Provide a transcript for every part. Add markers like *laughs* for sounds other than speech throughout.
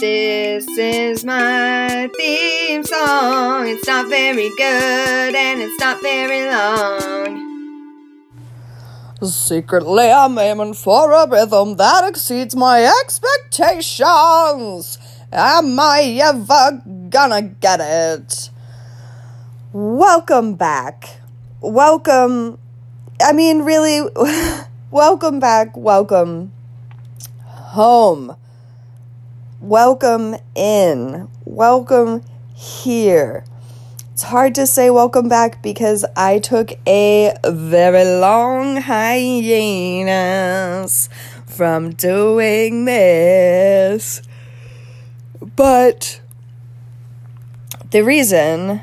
This is my theme song. It's not very good and it's not very long. Secretly, I'm aiming for a rhythm that exceeds my expectations. Am I ever gonna get it? Welcome back. Welcome. I mean, really, *laughs* welcome back. Welcome home. Welcome in. Welcome here. It's hard to say welcome back because I took a very long hiatus from doing this. But the reason,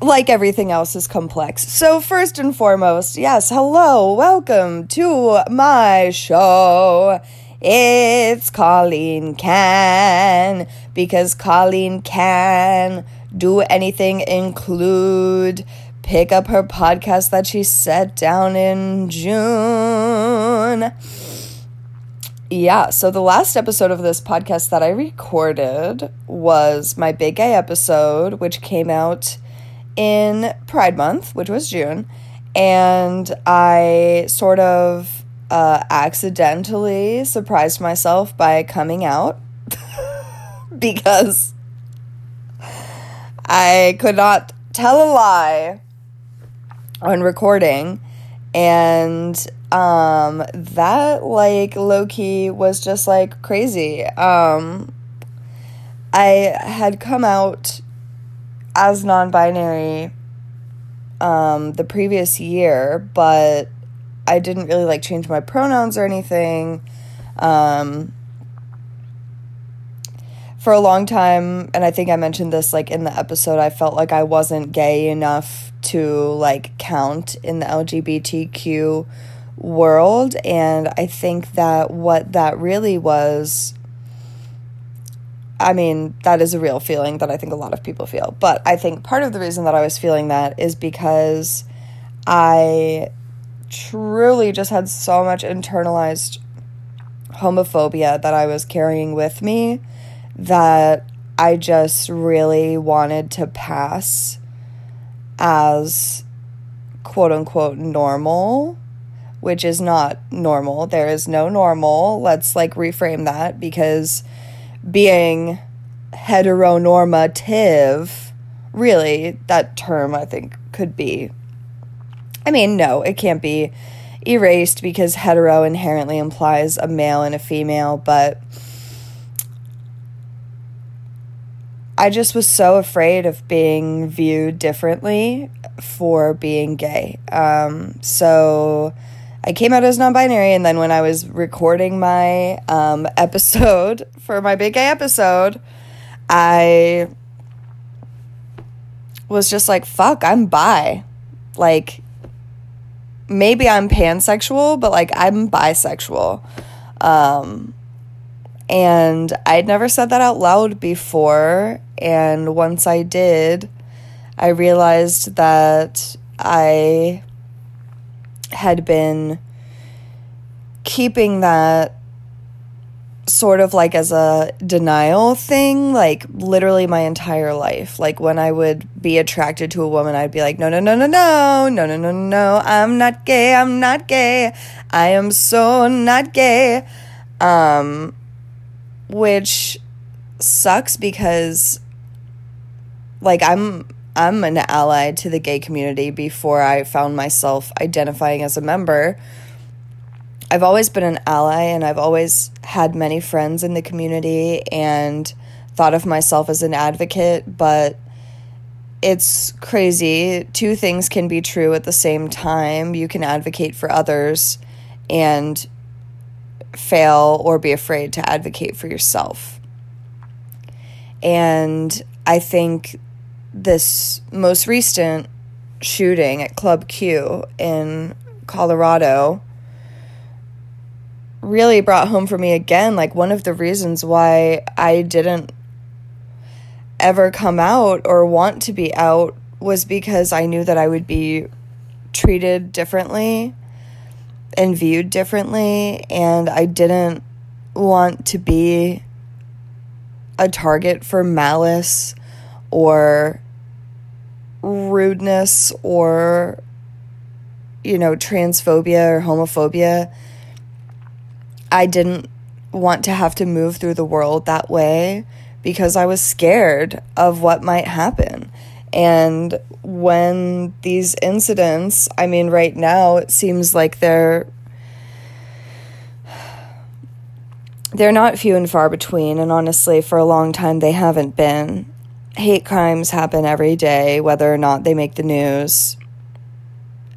like everything else, is complex. So, first and foremost, yes, hello, welcome to my show. It's Colleen Can because Colleen can do anything, include pick up her podcast that she set down in June. Yeah, so the last episode of this podcast that I recorded was my Big Gay episode, which came out in Pride Month, which was June. And I sort of uh, accidentally surprised myself by coming out *laughs* because I could not tell a lie on recording. And um that like low key was just like crazy. Um I had come out as non-binary um the previous year but I didn't really like change my pronouns or anything. Um for a long time and i think i mentioned this like in the episode i felt like i wasn't gay enough to like count in the lgbtq world. And i think that what that really was i mean that is a real feeling that i think a lot of people feel. But i think part of the reason that i was feeling that is because i truly just had so much internalized homophobia that i was carrying with me that I just really wanted to pass as quote unquote normal, which is not normal. There is no normal. Let's like reframe that because being heteronormative, really, that term I think could be. I mean, no, it can't be erased because hetero inherently implies a male and a female, but I just was so afraid of being viewed differently for being gay. Um, so I came out as non binary, and then when I was recording my um, *laughs* episode for my big gay episode, I was just like, fuck, I'm bi. Like, maybe I'm pansexual, but like, I'm bisexual. Um, and I'd never said that out loud before. And once I did, I realized that I had been keeping that sort of like as a denial thing, like literally my entire life. Like when I would be attracted to a woman, I'd be like, no, no, no, no, no, no, no, no, no, I'm not gay, I'm not gay, I am so not gay. Um, which sucks because like I'm I'm an ally to the gay community before I found myself identifying as a member. I've always been an ally and I've always had many friends in the community and thought of myself as an advocate, but it's crazy. Two things can be true at the same time. You can advocate for others and fail or be afraid to advocate for yourself. And I think this most recent shooting at Club Q in Colorado really brought home for me again like one of the reasons why I didn't ever come out or want to be out was because I knew that I would be treated differently and viewed differently and I didn't want to be a target for malice or rudeness or you know transphobia or homophobia i didn't want to have to move through the world that way because i was scared of what might happen. And when these incidents i mean right now it seems like they're they're not few and far between. And honestly for a long time they haven't been. Hate crimes happen every day, whether or not they make the news.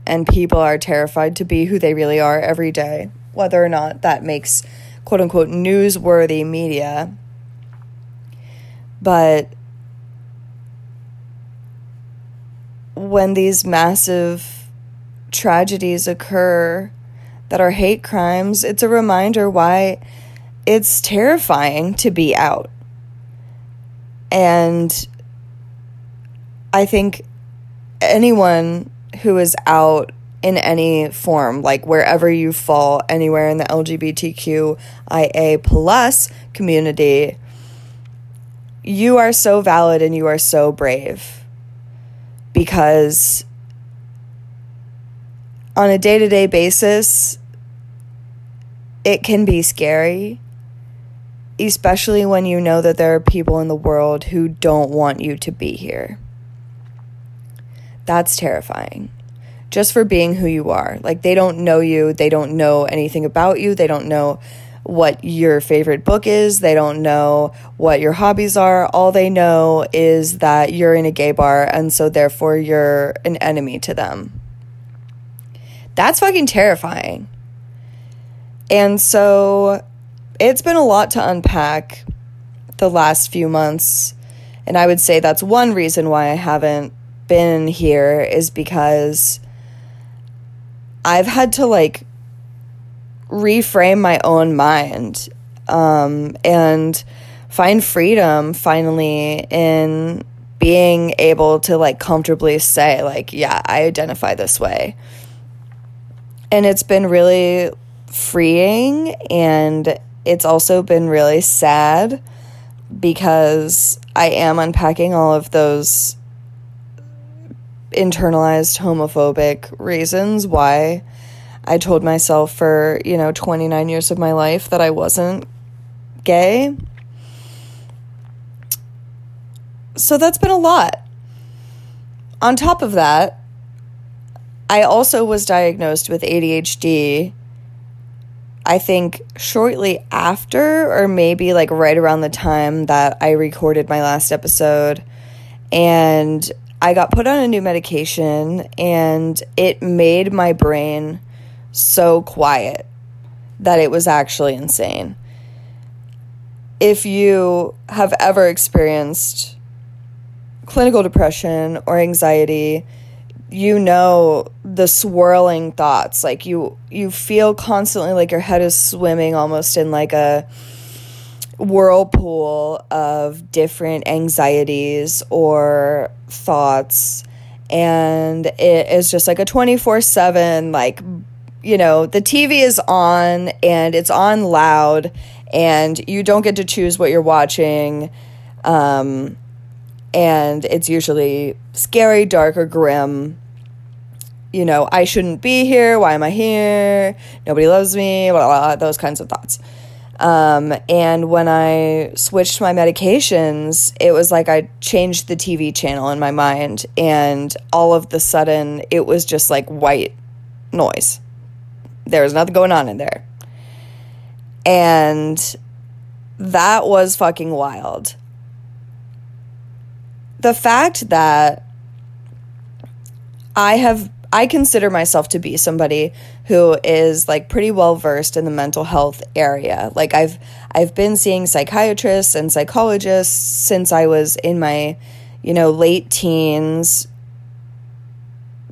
And people are terrified to be who they really are every day, whether or not that makes quote unquote newsworthy media. But when these massive tragedies occur that are hate crimes, it's a reminder why it's terrifying to be out and I think anyone who is out in any form, like wherever you fall, anywhere in the LGBTQIA plus community, you are so valid and you are so brave because on a day to day basis, it can be scary especially when you know that there are people in the world who don't want you to be here. That's terrifying. Just for being who you are. Like, they don't know you, they don't know anything about you, they don't know what your favorite book is, they don't know what your hobbies are. All they know is that you're in a gay bar, and so therefore you're an enemy to them. That's fucking terrifying. And so it's been a lot to unpack the last few months. And I would say that's one reason why I haven't been here is because I've had to like reframe my own mind um, and find freedom finally in being able to like comfortably say, like, yeah, I identify this way. And it's been really freeing and it's also been really sad because I am unpacking all of those internalized homophobic reasons why I told myself for, you know, 29 years of my life that I wasn't gay. So that's been a lot. On top of that, I also was diagnosed with ADHD I think shortly after, or maybe like right around the time that I recorded my last episode, and I got put on a new medication, and it made my brain so quiet that it was actually insane. If you have ever experienced clinical depression or anxiety, you know the swirling thoughts like you you feel constantly like your head is swimming almost in like a whirlpool of different anxieties or thoughts and it is just like a 24/7 like you know the TV is on and it's on loud and you don't get to choose what you're watching um and it's usually scary, dark, or grim. You know, I shouldn't be here. Why am I here? Nobody loves me. Blah, blah, blah, those kinds of thoughts. Um, and when I switched my medications, it was like I changed the TV channel in my mind, and all of the sudden, it was just like white noise. There was nothing going on in there. And that was fucking wild the fact that I have I consider myself to be somebody who is like pretty well versed in the mental health area. Like I've I've been seeing psychiatrists and psychologists since I was in my, you know, late teens.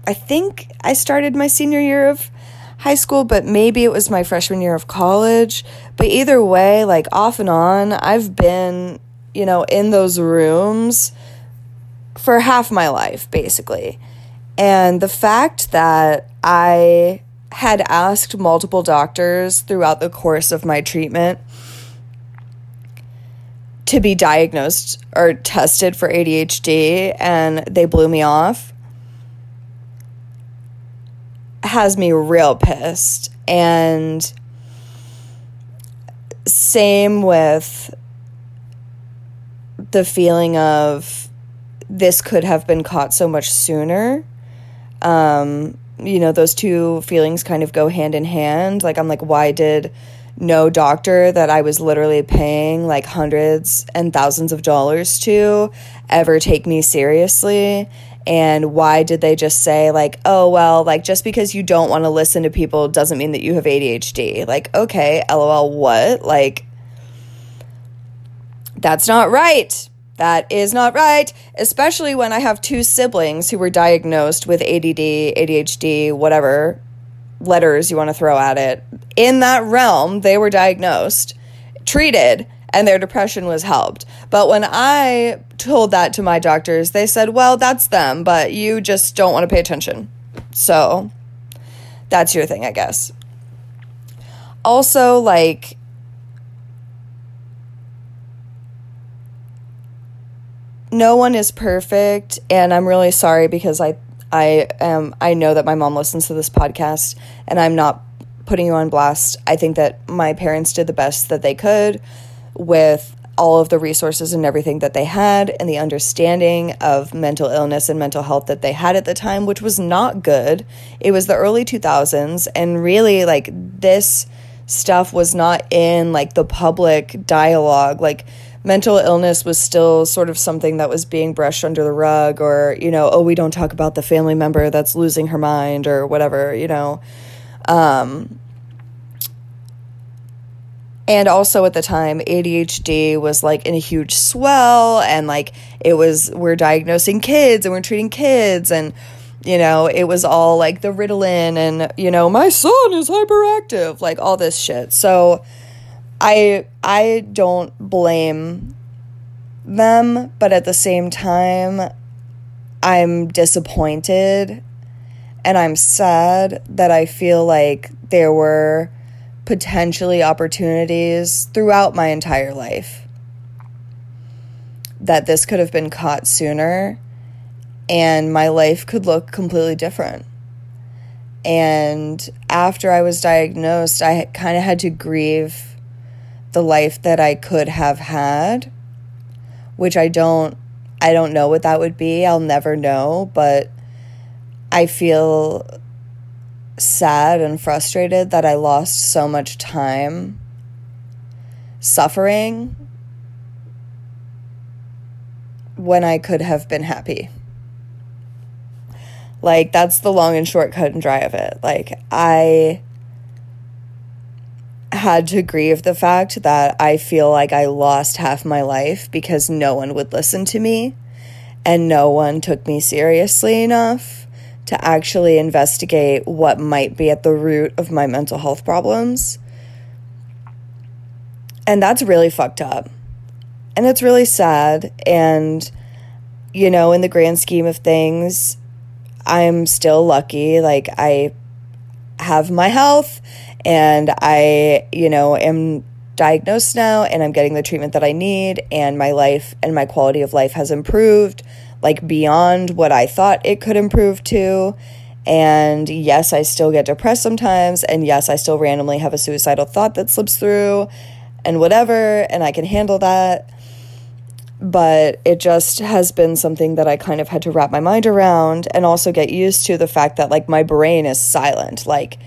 I think I started my senior year of high school, but maybe it was my freshman year of college. But either way, like off and on, I've been, you know, in those rooms for half my life, basically. And the fact that I had asked multiple doctors throughout the course of my treatment to be diagnosed or tested for ADHD and they blew me off has me real pissed. And same with the feeling of this could have been caught so much sooner. Um, you know, those two feelings kind of go hand in hand. Like, I'm like, why did no doctor that I was literally paying like hundreds and thousands of dollars to ever take me seriously? And why did they just say, like, oh, well, like, just because you don't want to listen to people doesn't mean that you have ADHD? Like, okay, lol, what? Like, that's not right. That is not right, especially when I have two siblings who were diagnosed with ADD, ADHD, whatever letters you want to throw at it. In that realm, they were diagnosed, treated, and their depression was helped. But when I told that to my doctors, they said, well, that's them, but you just don't want to pay attention. So that's your thing, I guess. Also, like, no one is perfect, and I'm really sorry because I I am I know that my mom listens to this podcast and I'm not putting you on blast. I think that my parents did the best that they could with all of the resources and everything that they had and the understanding of mental illness and mental health that they had at the time, which was not good. It was the early 2000s, and really, like, this stuff was not in like the public dialogue. Like, mental illness was still sort of something that was being brushed under the rug, or, you know, oh, we don't talk about the family member that's losing her mind, or whatever, you know. Um, and also at the time, ADHD was like in a huge swell, and like it was, we're diagnosing kids and we're treating kids, and you know, it was all like the Ritalin, and you know, my son is hyperactive, like all this shit. So I I don't blame them, but at the same time, I'm disappointed and I'm sad that I feel like there were potentially opportunities throughout my entire life that this could have been caught sooner and my life could look completely different. And after I was diagnosed, I kind of had to grieve the life that I could have had, which I don't I don't know what that would be. I'll never know, but I feel sad and frustrated that I lost so much time suffering when I could have been happy. Like, that's the long and short cut and dry of it. Like, I had to grieve the fact that I feel like I lost half my life because no one would listen to me and no one took me seriously enough to actually investigate what might be at the root of my mental health problems. And that's really fucked up. And it's really sad. And, you know, in the grand scheme of things, I'm still lucky. Like, I have my health and I, you know, am diagnosed now and I'm getting the treatment that I need and my life and my quality of life has improved like beyond what I thought it could improve to. And yes, I still get depressed sometimes. And yes, I still randomly have a suicidal thought that slips through and whatever. And I can handle that. But it just has been something that I kind of had to wrap my mind around and also get used to the fact that like my brain is silent. Like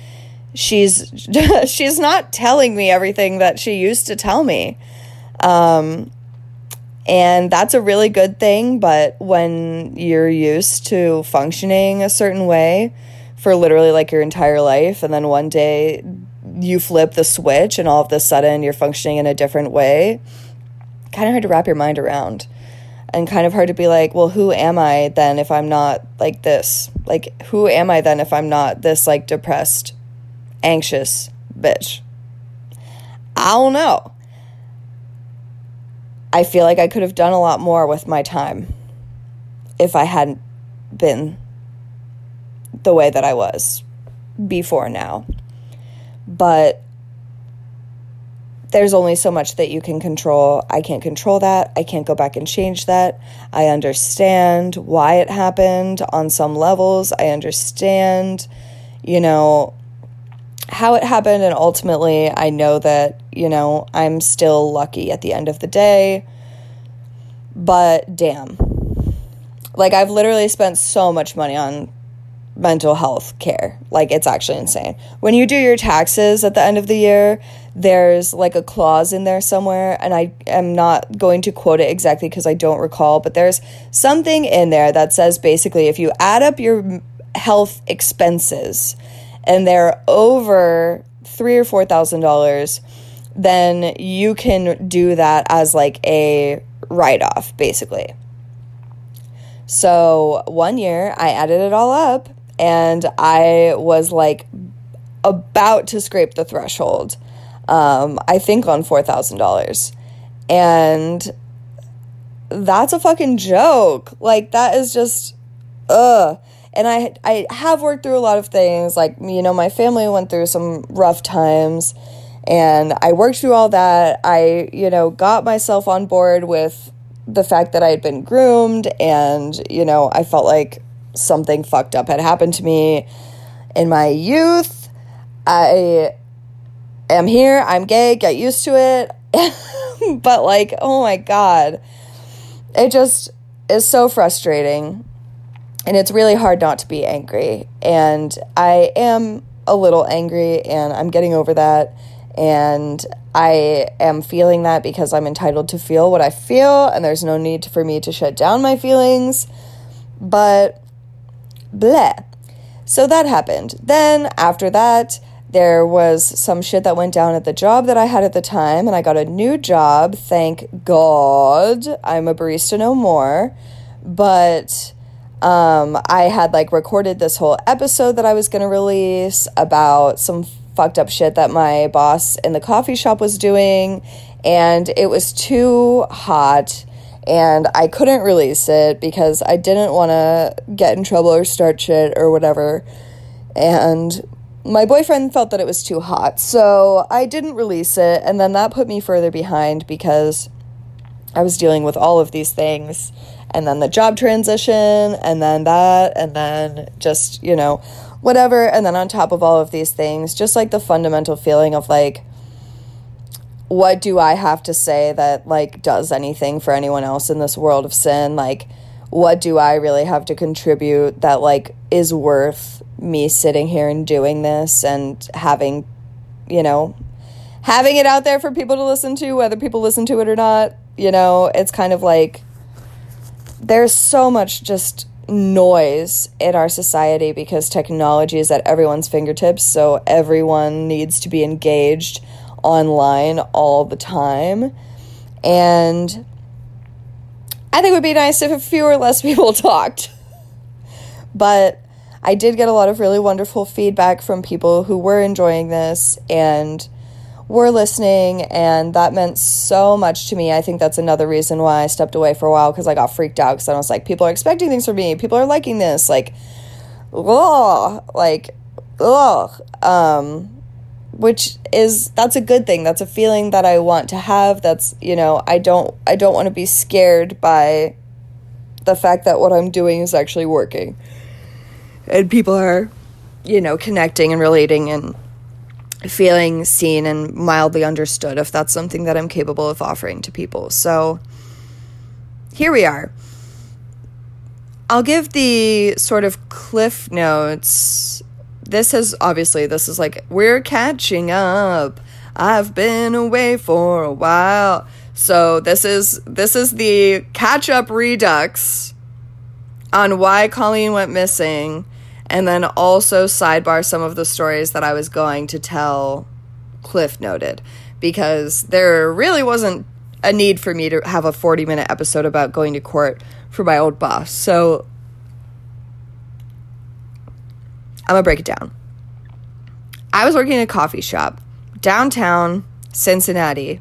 she's *laughs* she's not telling me everything that she used to tell me. Um, and that's a really good thing, but when you're used to functioning a certain way for literally like your entire life, and then one day you flip the switch and all of a sudden you're functioning in a different way, kind of hard to wrap your mind around. And kind of hard to be like, well, who am I then if I'm not like this? Like, who am I then if I'm not this like depressed, anxious bitch? I don't know. I feel like I could have done a lot more with my time if I hadn't been the way that I was before now. But there's only so much that you can control. I can't control that. I can't go back and change that. I understand why it happened on some levels. I understand, you know, how it happened. And ultimately, I know that, you know, I'm still lucky at the end of the day. But damn. Like, I've literally spent so much money on mental health care. Like, it's actually insane. When you do your taxes at the end of the year, there's like a clause in there somewhere, and I am not going to quote it exactly because I don't recall, but there's something in there that says basically if you add up your health expenses and they're over three or four thousand dollars, then you can do that as like a write off, basically. So one year I added it all up and I was like about to scrape the threshold. Um, I think on four thousand dollars, and that's a fucking joke. Like that is just, ugh. And I I have worked through a lot of things. Like you know, my family went through some rough times, and I worked through all that. I you know got myself on board with the fact that I had been groomed, and you know I felt like something fucked up had happened to me in my youth. I am here, I'm gay, get used to it. *laughs* but like, oh my god. It just is so frustrating. And it's really hard not to be angry. And I am a little angry and I'm getting over that. And I am feeling that because I'm entitled to feel what I feel, and there's no need for me to shut down my feelings. But bleh. So that happened. Then after that, there was some shit that went down at the job that I had at the time, and I got a new job. Thank God. I'm a barista no more. But um, I had like recorded this whole episode that I was going to release about some fucked up shit that my boss in the coffee shop was doing, and it was too hot and I couldn't release it because I didn't want to get in trouble or start shit or whatever. And my boyfriend felt that it was too hot, so I didn't release it, and then that put me further behind because I was dealing with all of these things, and then the job transition, and then that, and then just, you know, whatever. And then on top of all of these things, just like the fundamental feeling of like, what do I have to say that like does anything for anyone else in this world of sin? Like, what do I really have to contribute that like is worth me sitting here and doing this and having, you know, having it out there for people to listen to, whether people listen to it or not? You know, it's kind of like there's so much just noise in our society because technology is at everyone's fingertips, so everyone needs to be engaged online all the time. And I think it would be nice if a few less *laughs* people talked. but I did get a lot of really wonderful feedback from people who were enjoying this and were listening, and that meant so much to me. I think that's another reason why I stepped away for a while because I got freaked out because I was like, people are expecting things from me, people are liking this, like, ugh, like, ugh. Um, which is that's a good thing that's a feeling that i want to have that's you know i don't i don't want to be scared by the fact that what i'm doing is actually working and people are you know connecting and relating and feeling seen and mildly understood if that's something that i'm capable of offering to people so here we are i'll give the sort of cliff notes this has obviously this is like we're catching up. I've been away for a while. So this is this is the catch up redux on why Colleen went missing and then also sidebar some of the stories that I was going to tell Cliff noted because there really wasn't a need for me to have a 40 minute episode about going to court for my old boss. So I'm gonna break it down. I was working in a coffee shop downtown Cincinnati.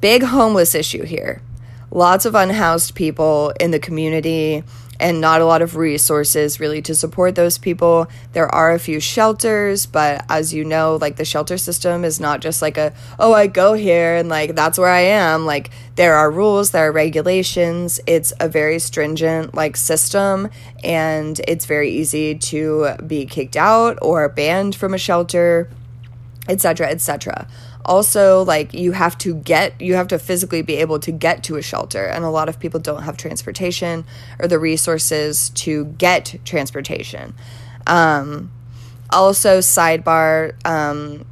Big homeless issue here. Lots of unhoused people in the community. And not a lot of resources really to support those people. There are a few shelters, but as you know, like the shelter system is not just like a, oh, I go here and like that's where I am. Like there are rules, there are regulations. It's a very stringent like system and it's very easy to be kicked out or banned from a shelter, etc., etc also like you have to get you have to physically be able to get to a shelter and a lot of people don't have transportation or the resources to get transportation. Um, also sidebar um,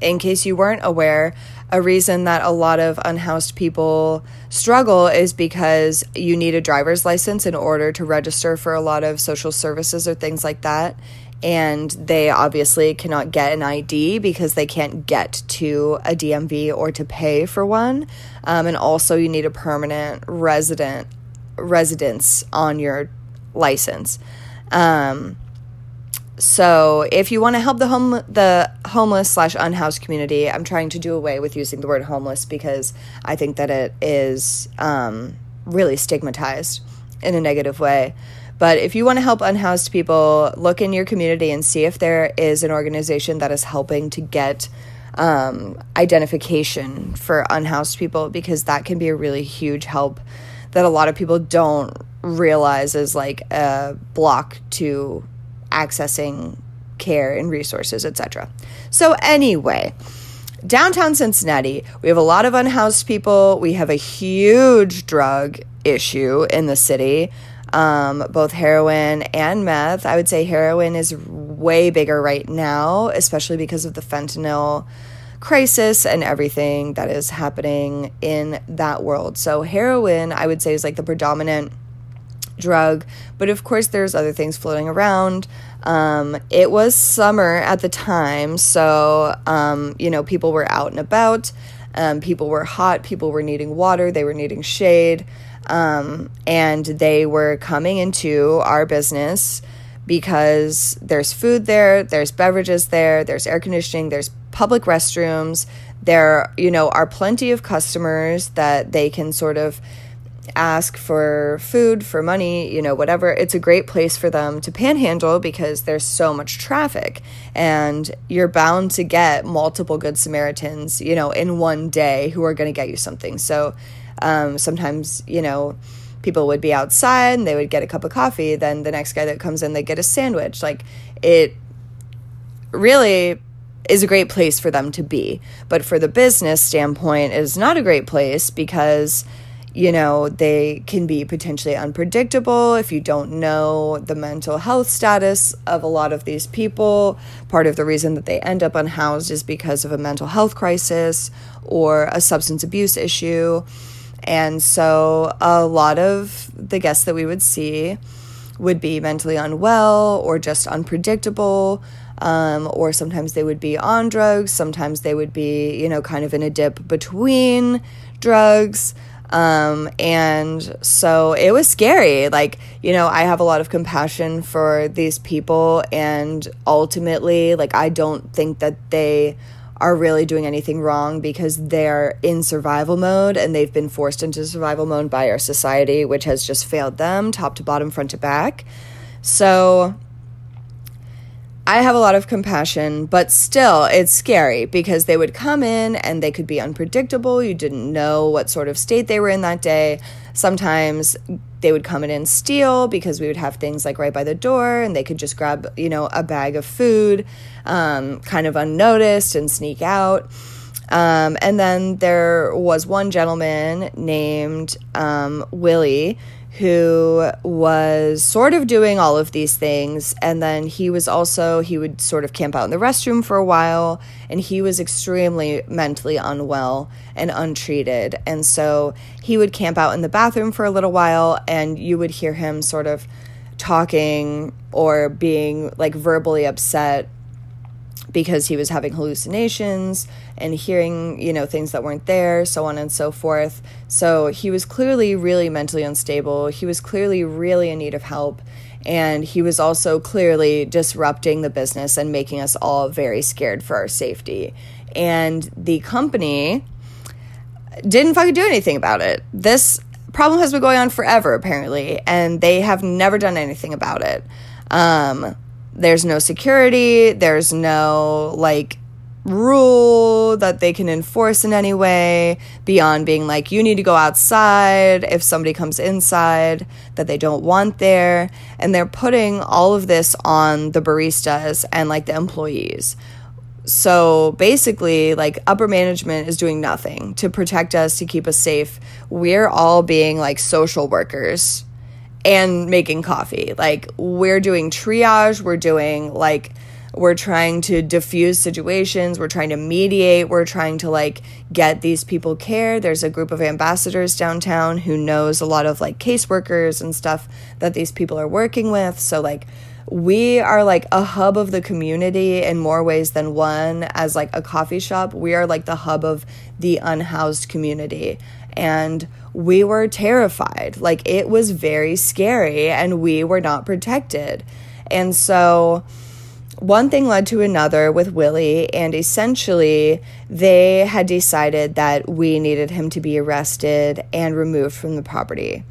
in case you weren't aware a reason that a lot of unhoused people struggle is because you need a driver's license in order to register for a lot of social services or things like that and they obviously cannot get an ID because they can't get to a DMV or to pay for one. Um, and also, you need a permanent resident residence on your license. Um, so, if you want to help the home the homeless slash unhoused community, I'm trying to do away with using the word homeless because I think that it is um, really stigmatized in a negative way. But if you want to help unhoused people, look in your community and see if there is an organization that is helping to get um, identification for unhoused people because that can be a really huge help that a lot of people don't realize is like a block to accessing care and resources, etc. So, anyway, downtown Cincinnati, we have a lot of unhoused people. We have a huge drug issue in the city um, both heroin and meth. I would say heroin is way bigger right now, especially because of the fentanyl crisis and everything that is happening in that world. So, heroin, I would say, is like the predominant drug, but of course, there's other things floating around. Um, it was summer at the time, so, um, you know, people were out and about. Um, people were hot, people were needing water, they were needing shade. Um, and they were coming into our business because there's food there, there's beverages there, there's air conditioning, there's public restrooms. There, you know, are plenty of customers that they can sort of ask for food, for money, you know, whatever. It's a great place for them to panhandle because there's so much traffic and you're bound to get multiple good Samaritans, you know, in one day who are going to get you something. So um, sometimes, you know, people would be outside and they would get a cup of coffee. Then the next guy that comes in, they get a sandwich. Like it really is a great place for them to be. But for the business standpoint, it is not a great place because you know, they can be potentially unpredictable if you don't know the mental health status of a lot of these people. Part of the reason that they end up unhoused is because of a mental health crisis or a substance abuse issue. And so a lot of the guests that we would see would be mentally unwell or just unpredictable. Um, or sometimes they would be on drugs. Sometimes they would be, you know, kind of in a dip between drugs. Um, and so it was scary. Like, you know, I have a lot of compassion for these people. And ultimately, like, I don't think that they are really doing anything wrong because they're in survival mode and they've been forced into survival mode by our society, which has just failed them top to bottom, front to back. So I have a lot of compassion, but still, it's scary because they would come in and they could be unpredictable. You didn't know what sort of state they were in that day. Sometimes they would come in and steal because we would have things like right by the door and they could just grab, you know, a bag of food um, kind of unnoticed and sneak out. Um, and then there was one gentleman named um, Willie who was sort of doing all of these things. And then he was also he would sort of camp out in the restroom for a while. And he was extremely mentally unwell and untreated. And so he would camp out in the bathroom for a little while and you would hear him sort of talking or being like verbally upset because he was having hallucinations and hearing, you know, things that weren't there, so on and so forth. So he was clearly really mentally unstable. He was clearly really in need of help. And he was also clearly disrupting the business and making us all very scared for our safety. And the company didn't fucking do anything about it. This problem has been going on forever, apparently, and they have never done anything about it. Um, there's no security, there's no like rule that they can enforce in any way beyond being like you need to go outside if somebody comes inside that they don't want there. And they're putting all of this on the baristas and like the employees. So basically like upper management is doing nothing to protect us to keep us safe. We're all being like social workers and making coffee. Like we're doing triage we're doing like we're trying to diffuse situations we're trying to mediate we're trying to like get these people care. There's a group of ambassadors downtown who knows a lot of like caseworkers and stuff that these people are working with. So like we are like a hub of the community in more ways than one. As like a coffee shop we are like the hub of the unhoused community and we were terrified. Like it was very scary and we were not protected. And so one thing led to another with Willie, and essentially, they had decided that we needed him to be arrested and removed from the property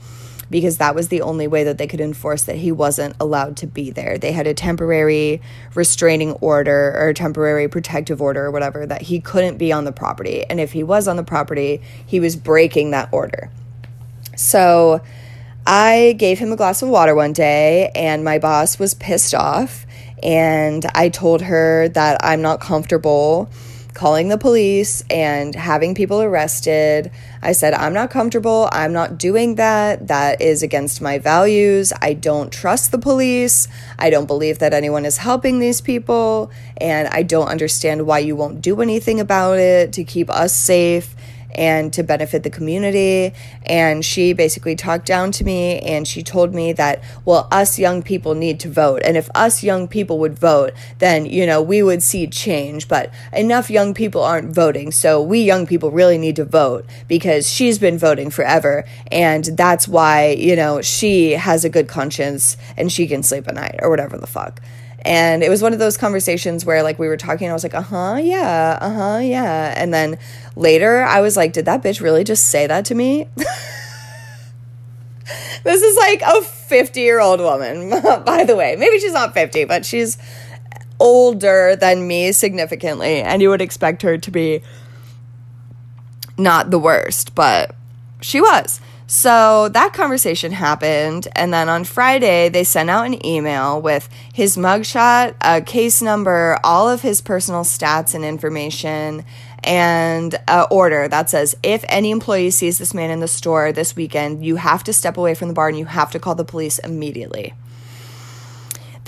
because that was the only way that they could enforce that he wasn't allowed to be there. They had a temporary restraining order or temporary protective order or whatever that he couldn't be on the property. And if he was on the property, he was breaking that order. So I gave him a glass of water one day, and my boss was pissed off and I told her that I'm not comfortable calling the police and having people arrested. I said, I'm not comfortable. I'm not doing that. That is against my values. I don't trust the police. I don't believe that anyone is helping these people. And I don't understand why you won't do anything about it to keep us safe and to benefit the community. And she basically talked down to me and she told me that, well, us young people need to vote. And if us young people would vote, then, you know, we would see change. But enough young people aren't voting. So we young people really need to vote because she's been voting forever. And that's why, you know, she has a good conscience and she can sleep at night or whatever the fuck. And it was one of those conversations where like we were talking, I was like, uh huh, yeah, uh huh, yeah. And then later I was like, did that bitch really just say that to me? *laughs* this is like a 50 year old woman, *laughs* by the way. Maybe she's not 50, but she's older than me significantly. And you would expect her to be not the worst, but she was. So that conversation happened, and then on Friday, they sent out an email with his mugshot, a case number, all of his personal stats and information, and an order that says if any employee sees this man in the store this weekend, you have to step away from the bar and you have to call the police immediately.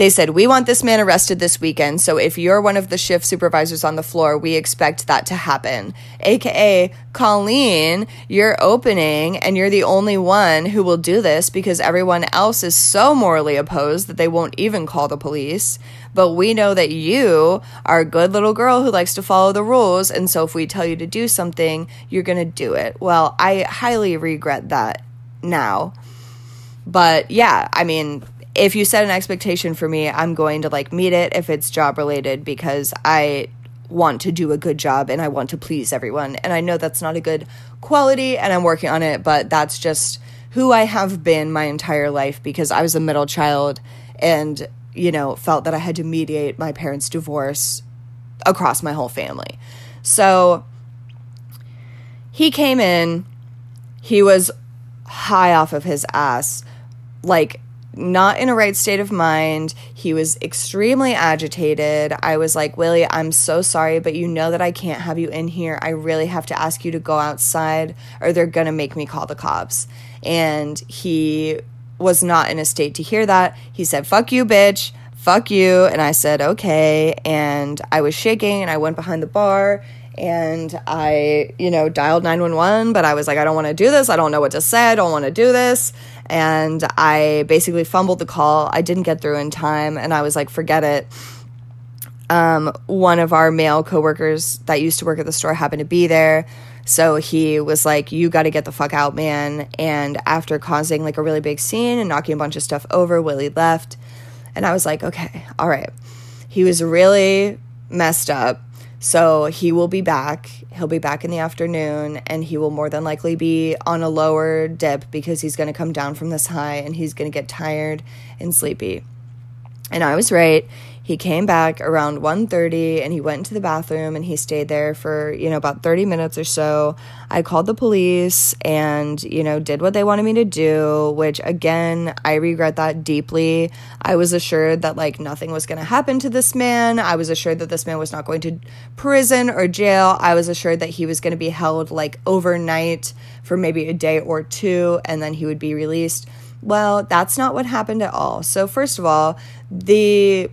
They said, We want this man arrested this weekend. So if you're one of the shift supervisors on the floor, we expect that to happen. AKA, Colleen, you're opening and you're the only one who will do this because everyone else is so morally opposed that they won't even call the police. But we know that you are a good little girl who likes to follow the rules. And so if we tell you to do something, you're going to do it. Well, I highly regret that now. But yeah, I mean, if you set an expectation for me, I'm going to like meet it if it's job related because I want to do a good job and I want to please everyone. And I know that's not a good quality and I'm working on it, but that's just who I have been my entire life because I was a middle child and, you know, felt that I had to mediate my parents' divorce across my whole family. So he came in, he was high off of his ass, like not in a right state of mind. He was extremely agitated. I was like, Willie, I'm so sorry, but you know that I can't have you in here. I really have to ask you to go outside or they're going to make me call the cops. And he was not in a state to hear that. He said, fuck you, bitch. Fuck you. And I said, okay. And I was shaking and I went behind the bar and I, you know, dialed 911, but I was like, I don't want to do this. I don't know what to say. I don't want to do this and I basically fumbled the call. I didn't get through in time, and I was like, forget it. Um, one of our male coworkers that used to work at the store happened to be there. So he was like, You got to get the fuck out, man. And after causing like a really big scene and knocking a bunch of stuff over, Willie left. And I was like, Okay, all right. He was really messed up. So he will be back. He'll be back in the afternoon and he will more than likely be on a lower dip because he's going to come down from this high and he's going to get tired and sleepy. And I was right he came back around 1.30 and he went into the bathroom and he stayed there for you know about 30 minutes or so. I called the police and you know did what they wanted me to do which again i regret that deeply. I was assured that like nothing was going to happen to this man. I was assured that this man was not going to prison or jail. I was assured that he was going to be held like overnight for maybe a day or two and then he would be released. Well, that's not what happened at all. So, first of all, the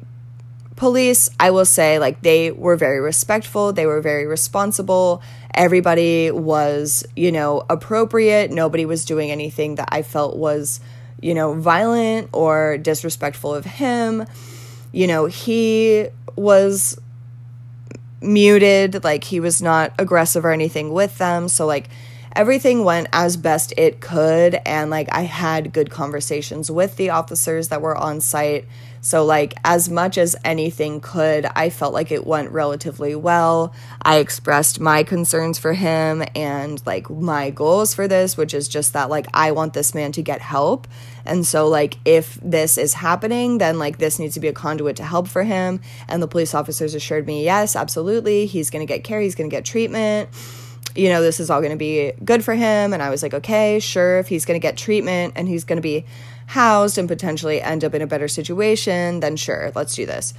police, I will say, like, they were very respectful, they were very responsible. Everybody was, you know, appropriate. Nobody was doing anything that I felt was, you know, violent or disrespectful of him. You know, he was muted, like, he was not aggressive or anything with them. So, like, everything went as best it could. And, like, I had good conversations with the officers that were on site so, like, as much as anything could, I felt like it went relatively well. I expressed my concerns for him and, like, my goals for this, which is just that, like, I want this man to get help. And so, like, if this is happening, then, like, this needs to be a conduit to help for him. And the police officers assured me, yes, absolutely. He's going to get care, he's going to get treatment you know, this is all going to be good for him. And I was like, okay, sure, if he's going to get treatment and he's going to be housed and potentially end up in a better situation, then sure, let's do this.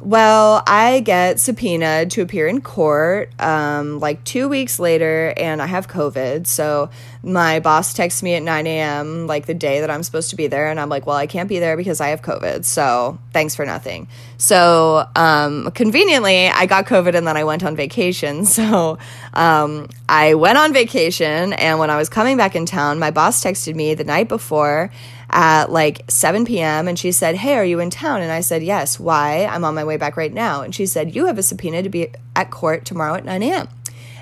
Well, I get subpoenaed to appear in court um, like two weeks later, and I have COVID. So my boss texts me at 9 a.m., like the day that I'm supposed to be there. And I'm like, well, I can't be there because I have COVID. So thanks for nothing. So um, conveniently, I got COVID and then I went on vacation. *laughs* So um, I went on vacation. And when I was coming back in town, my boss texted me the night before at like 7 p.m. and she said, Hey, are you in town? And I said, Yes. Why? I'm on my way back right now. And she said, You have a subpoena to be at court tomorrow at 9 a.m.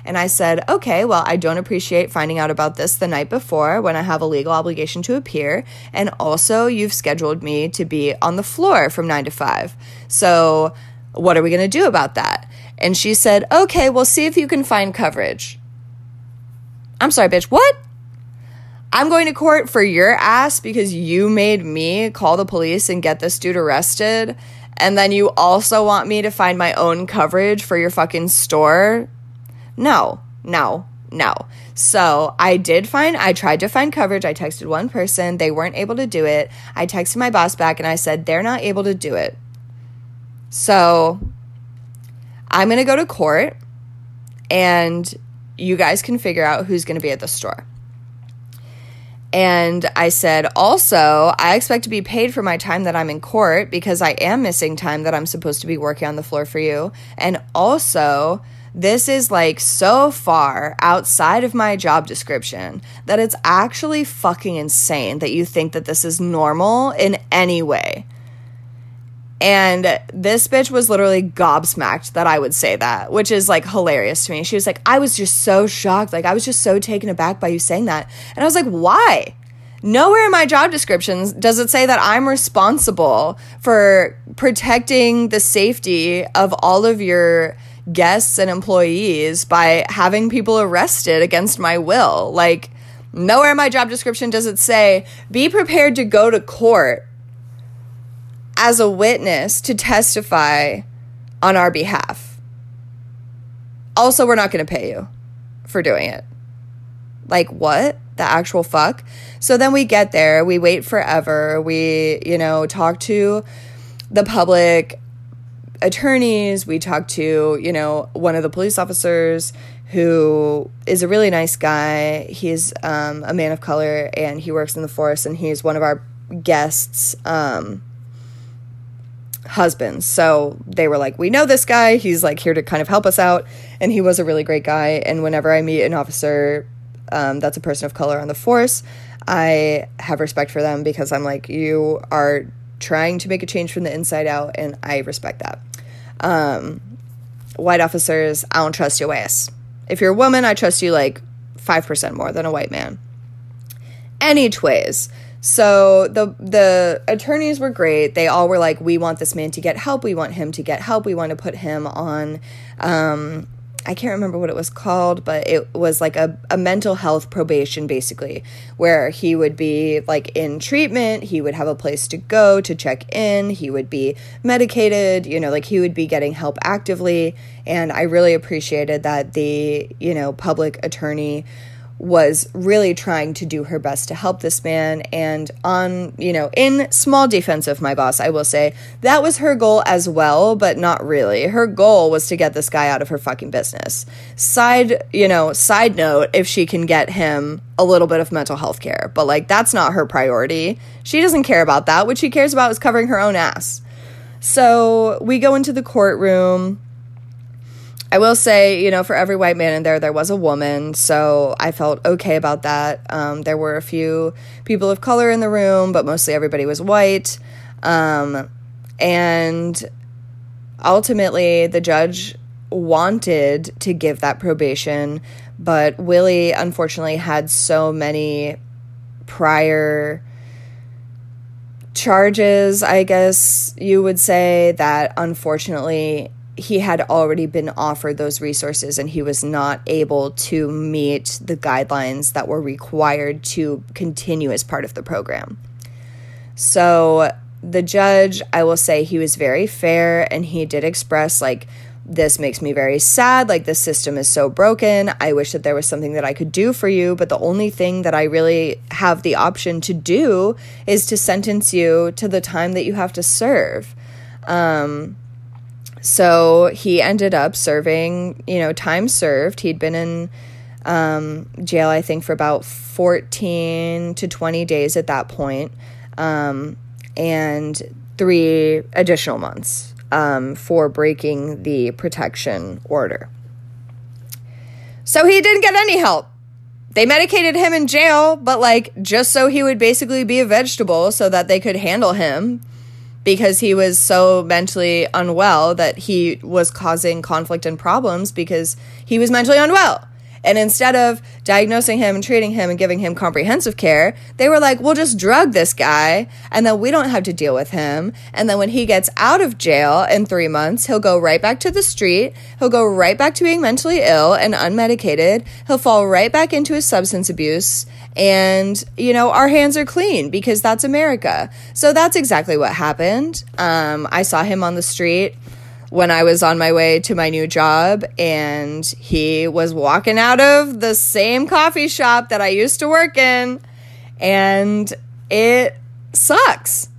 And I said, okay, well, I don't appreciate finding out about this the night before when I have a legal obligation to appear. And also, you've scheduled me to be on the floor from nine to five. So, what are we going to do about that? And she said, okay, we'll see if you can find coverage. I'm sorry, bitch, what? I'm going to court for your ass because you made me call the police and get this dude arrested. And then you also want me to find my own coverage for your fucking store? No, no, no. So I did find, I tried to find coverage. I texted one person, they weren't able to do it. I texted my boss back and I said, they're not able to do it. So I'm going to go to court and you guys can figure out who's going to be at the store. And I said, also, I expect to be paid for my time that I'm in court because I am missing time that I'm supposed to be working on the floor for you. And also, this is like so far outside of my job description that it's actually fucking insane that you think that this is normal in any way. And this bitch was literally gobsmacked that I would say that, which is like hilarious to me. She was like, I was just so shocked. Like, I was just so taken aback by you saying that. And I was like, why? Nowhere in my job descriptions does it say that I'm responsible for protecting the safety of all of your guests and employees by having people arrested against my will. Like, nowhere in my job description does it say, be prepared to go to court as a witness to testify on our behalf. Also, we're not going to pay you for doing it. Like, what? The actual fuck? So then we get there, we wait forever, we, you know, talk to the public attorneys, we talk to, you know, one of the police officers who is a really nice guy. He's um, a man of color and he works in the forest and he's one of our guests. Um, husbands. So they were like, We know this guy. He's like here to kind of help us out. And he was a really great guy. And whenever I meet an officer um, that's a person of color on the force, I have respect for them because I'm like, You are trying to make a change from the inside out. And I respect that. Um, white officers, I don't trust your ass. If you're a woman, I trust you like 5% more than a white man. Anyways, So the the attorneys were great. They all were like, "We want this man to get help. We want him to get help. We want to put him on." Um, I can't remember what it was called, but it was like a, a mental health probation, basically, where he would be like in treatment. He would have a place to go to check in. He would be medicated, you know, like he would be getting help actively. And I really appreciated that the, you know, public attorney was really trying to do her best to help this man. And on, you know, in small defense of my boss, I will say that was her goal as well, but not really. Her goal was to get this guy out of her fucking business. Side, you know, side note, if she can get him a little bit of mental health care, but like that's not her priority. She doesn't care about that. What she cares about is covering her own ass. So we go into the courtroom I will say, you know, for every white man in there, there was a woman, so I felt okay about that. Um, there were a few people of color in the room, but mostly everybody was white. Um, and ultimately, the judge wanted to give that probation, but Willie unfortunately had so many prior charges, I guess you would say, that unfortunately he had already been offered those resources and he was not able to meet the guidelines that were required to continue as part of the program. So the judge, I will say he was very fair and he did express like this makes me very sad like the system is so broken. I wish that there was something that I could do for you, but the only thing that I really have the option to do is to sentence you to the time that you have to serve. Um so he ended up serving, you know, time served. He'd been in um, jail, I think, for about 14 to 20 days at that point, um, and three additional months um, for breaking the protection order. So he didn't get any help. They medicated him in jail, but like just so he would basically be a vegetable so that they could handle him because he was so mentally unwell that he was causing conflict and problems because he was mentally unwell. And instead of diagnosing him and treating him and giving him comprehensive care, they were like, we'll just drug this guy and then we don't have to deal with him. And then when he gets out of jail in three months, he'll go right back to the street. He'll go right back to being mentally ill and unmedicated. He'll fall right back into his substance abuse. And, you know, our hands are clean because that's America. So that's exactly what happened. Um, I saw him on the street when I was on my way to my new job, and he was walking out of the same coffee shop that I used to work in, and it sucks.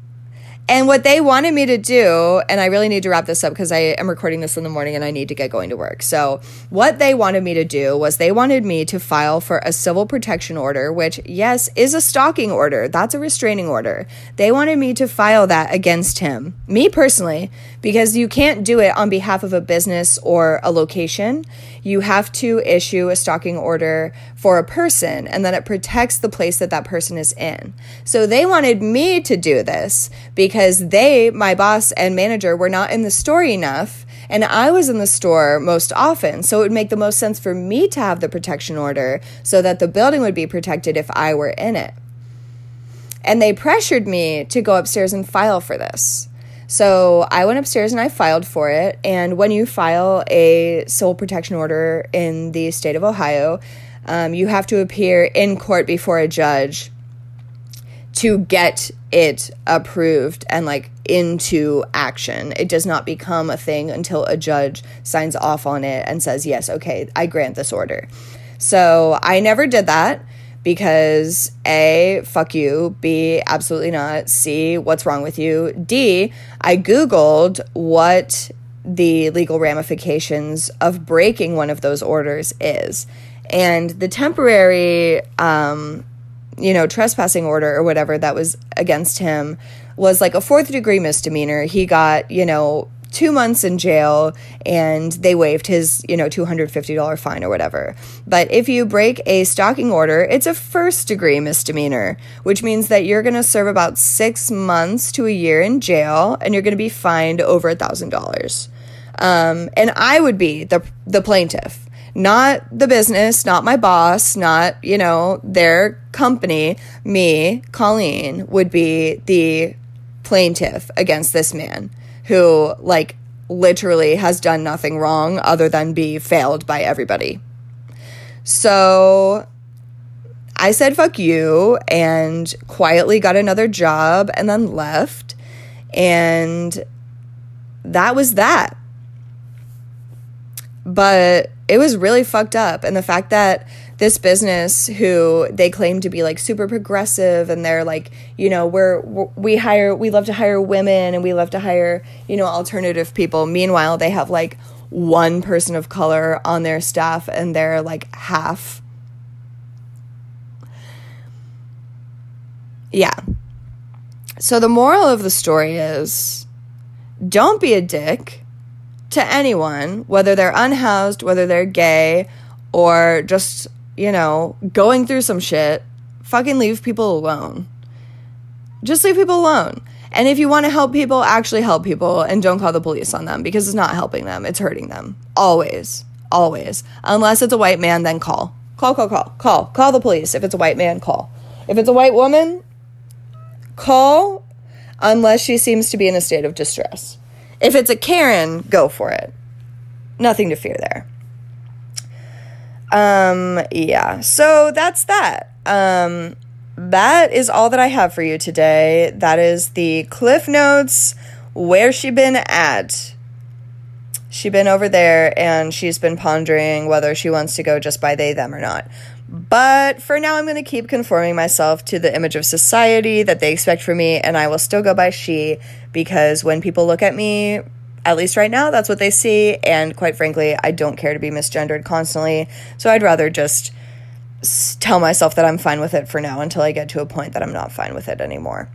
And what they wanted me to do, and I really need to wrap this up because I am recording this in the morning and I need to get going to work. So, what they wanted me to do was they wanted me to file for a civil protection order, which, yes, is a stalking order. That's a restraining order. They wanted me to file that against him, me personally, because you can't do it on behalf of a business or a location. You have to issue a stalking order for a person, and then it protects the place that that person is in. So, they wanted me to do this because they, my boss and manager, were not in the store enough. And I was in the store most often. So it would make the most sense for me to have the protection order so that the building would be protected if I were in it. And they pressured me to go upstairs and file for this. So I went upstairs and I filed for it. And when you file a civil protection order in the state of Ohio, um, you have to appear in court before a judge to get it approved and like into action. It does not become a thing until a judge signs off on it and says, yes, okay, I grant this order. So I never did that because A, fuck you, B, absolutely not, C, what's wrong with you, D, I Googled what the legal ramifications of breaking one of those orders is. And the temporary um, you know, trespassing order or whatever that was against him was like a fourth degree misdemeanor. He got, you know, two months in jail and they waived his, you know, $250 fine or whatever. But if you break a stalking order, it's a first degree misdemeanor, which means that you're going to serve about six months to a year in jail and you're going to be fined over a $1,000. Um, and I would be the, the plaintiff Not the business, not my boss, not, you know, their company. Me, Colleen, would be the plaintiff against this man who, like, literally has done nothing wrong other than be failed by everybody. So I said, fuck you, and quietly got another job and then left. And that was that. But it was really fucked up. And the fact that this business who they claim to be like super progressive and they're like you know we're, we're, we hire we love to hire women and we love to hire you know alternative people. Meanwhile they have like one person of color on their staff and they're like half. Yeah. So the moral of the story is don't be a dick to anyone whether they're unhoused whether they're gay or just you know, going through some shit, fucking leave people alone. Just leave people alone. And if you want to help people, actually help people and don't call the police on them because it's not helping them, it's hurting them. Always. Always. Unless it's a white man, then call. Call, call, call. Call. Call the police. If it's a white man, call. If it's a white woman, call unless she seems to be in a state of distress. If it's a Karen, go for it. Nothing to fear there. Um, yeah. So that's that. Um, that is all that I have for you today. That is the Cliff Notes. Where she been at? She been over there and she's been pondering whether she wants to go just by they them or not. But for now, I'm going to keep conforming myself to the image of society that they expect from me, and I will still go by she because when people look at me at least right now, that's what they see. And quite frankly, I don't care to be misgendered constantly. So I'd rather just tell myself that I'm fine with it for now until I get to a point that I'm not fine with it anymore.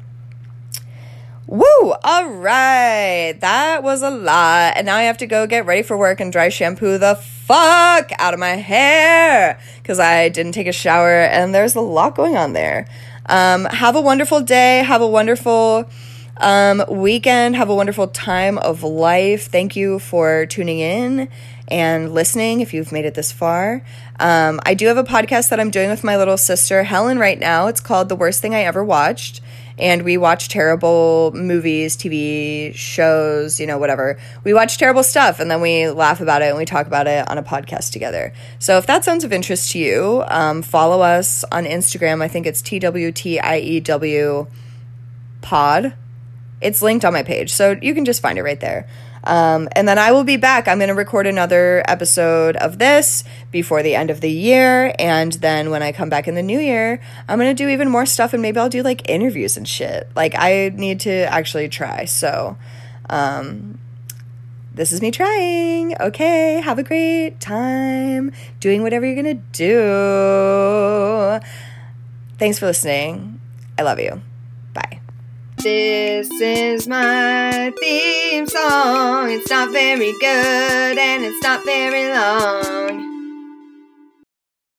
Woo! All right. That was a lot. And now I have to go get ready for work and dry shampoo the fuck out of my hair because I didn't take a shower and there's a lot going on there. Um, have a wonderful day. Have a wonderful um, weekend. Have a wonderful time of life. Thank you for tuning in and listening if you've made it this far. Um, I do have a podcast that I'm doing with my little sister, Helen, right now. It's called The Worst Thing I Ever Watched. And we watch terrible movies, TV shows, you know, whatever. We watch terrible stuff and then we laugh about it and we talk about it on a podcast together. So if that sounds of interest to you, um, follow us on Instagram. I think it's TWTIEW pod it's linked on my page, so you can just find it right there. Um, and then I will be back. I'm going to record another episode of this before the end of the year. And then when I come back in the new year, I'm going to do even more stuff and maybe I'll do like interviews and shit. Like, I need to actually try. So, um, this is me trying. Okay, have a great time doing whatever you're going to do. Thanks for listening. I love you. Bye. This is my theme song. It's not very good and it's not very long.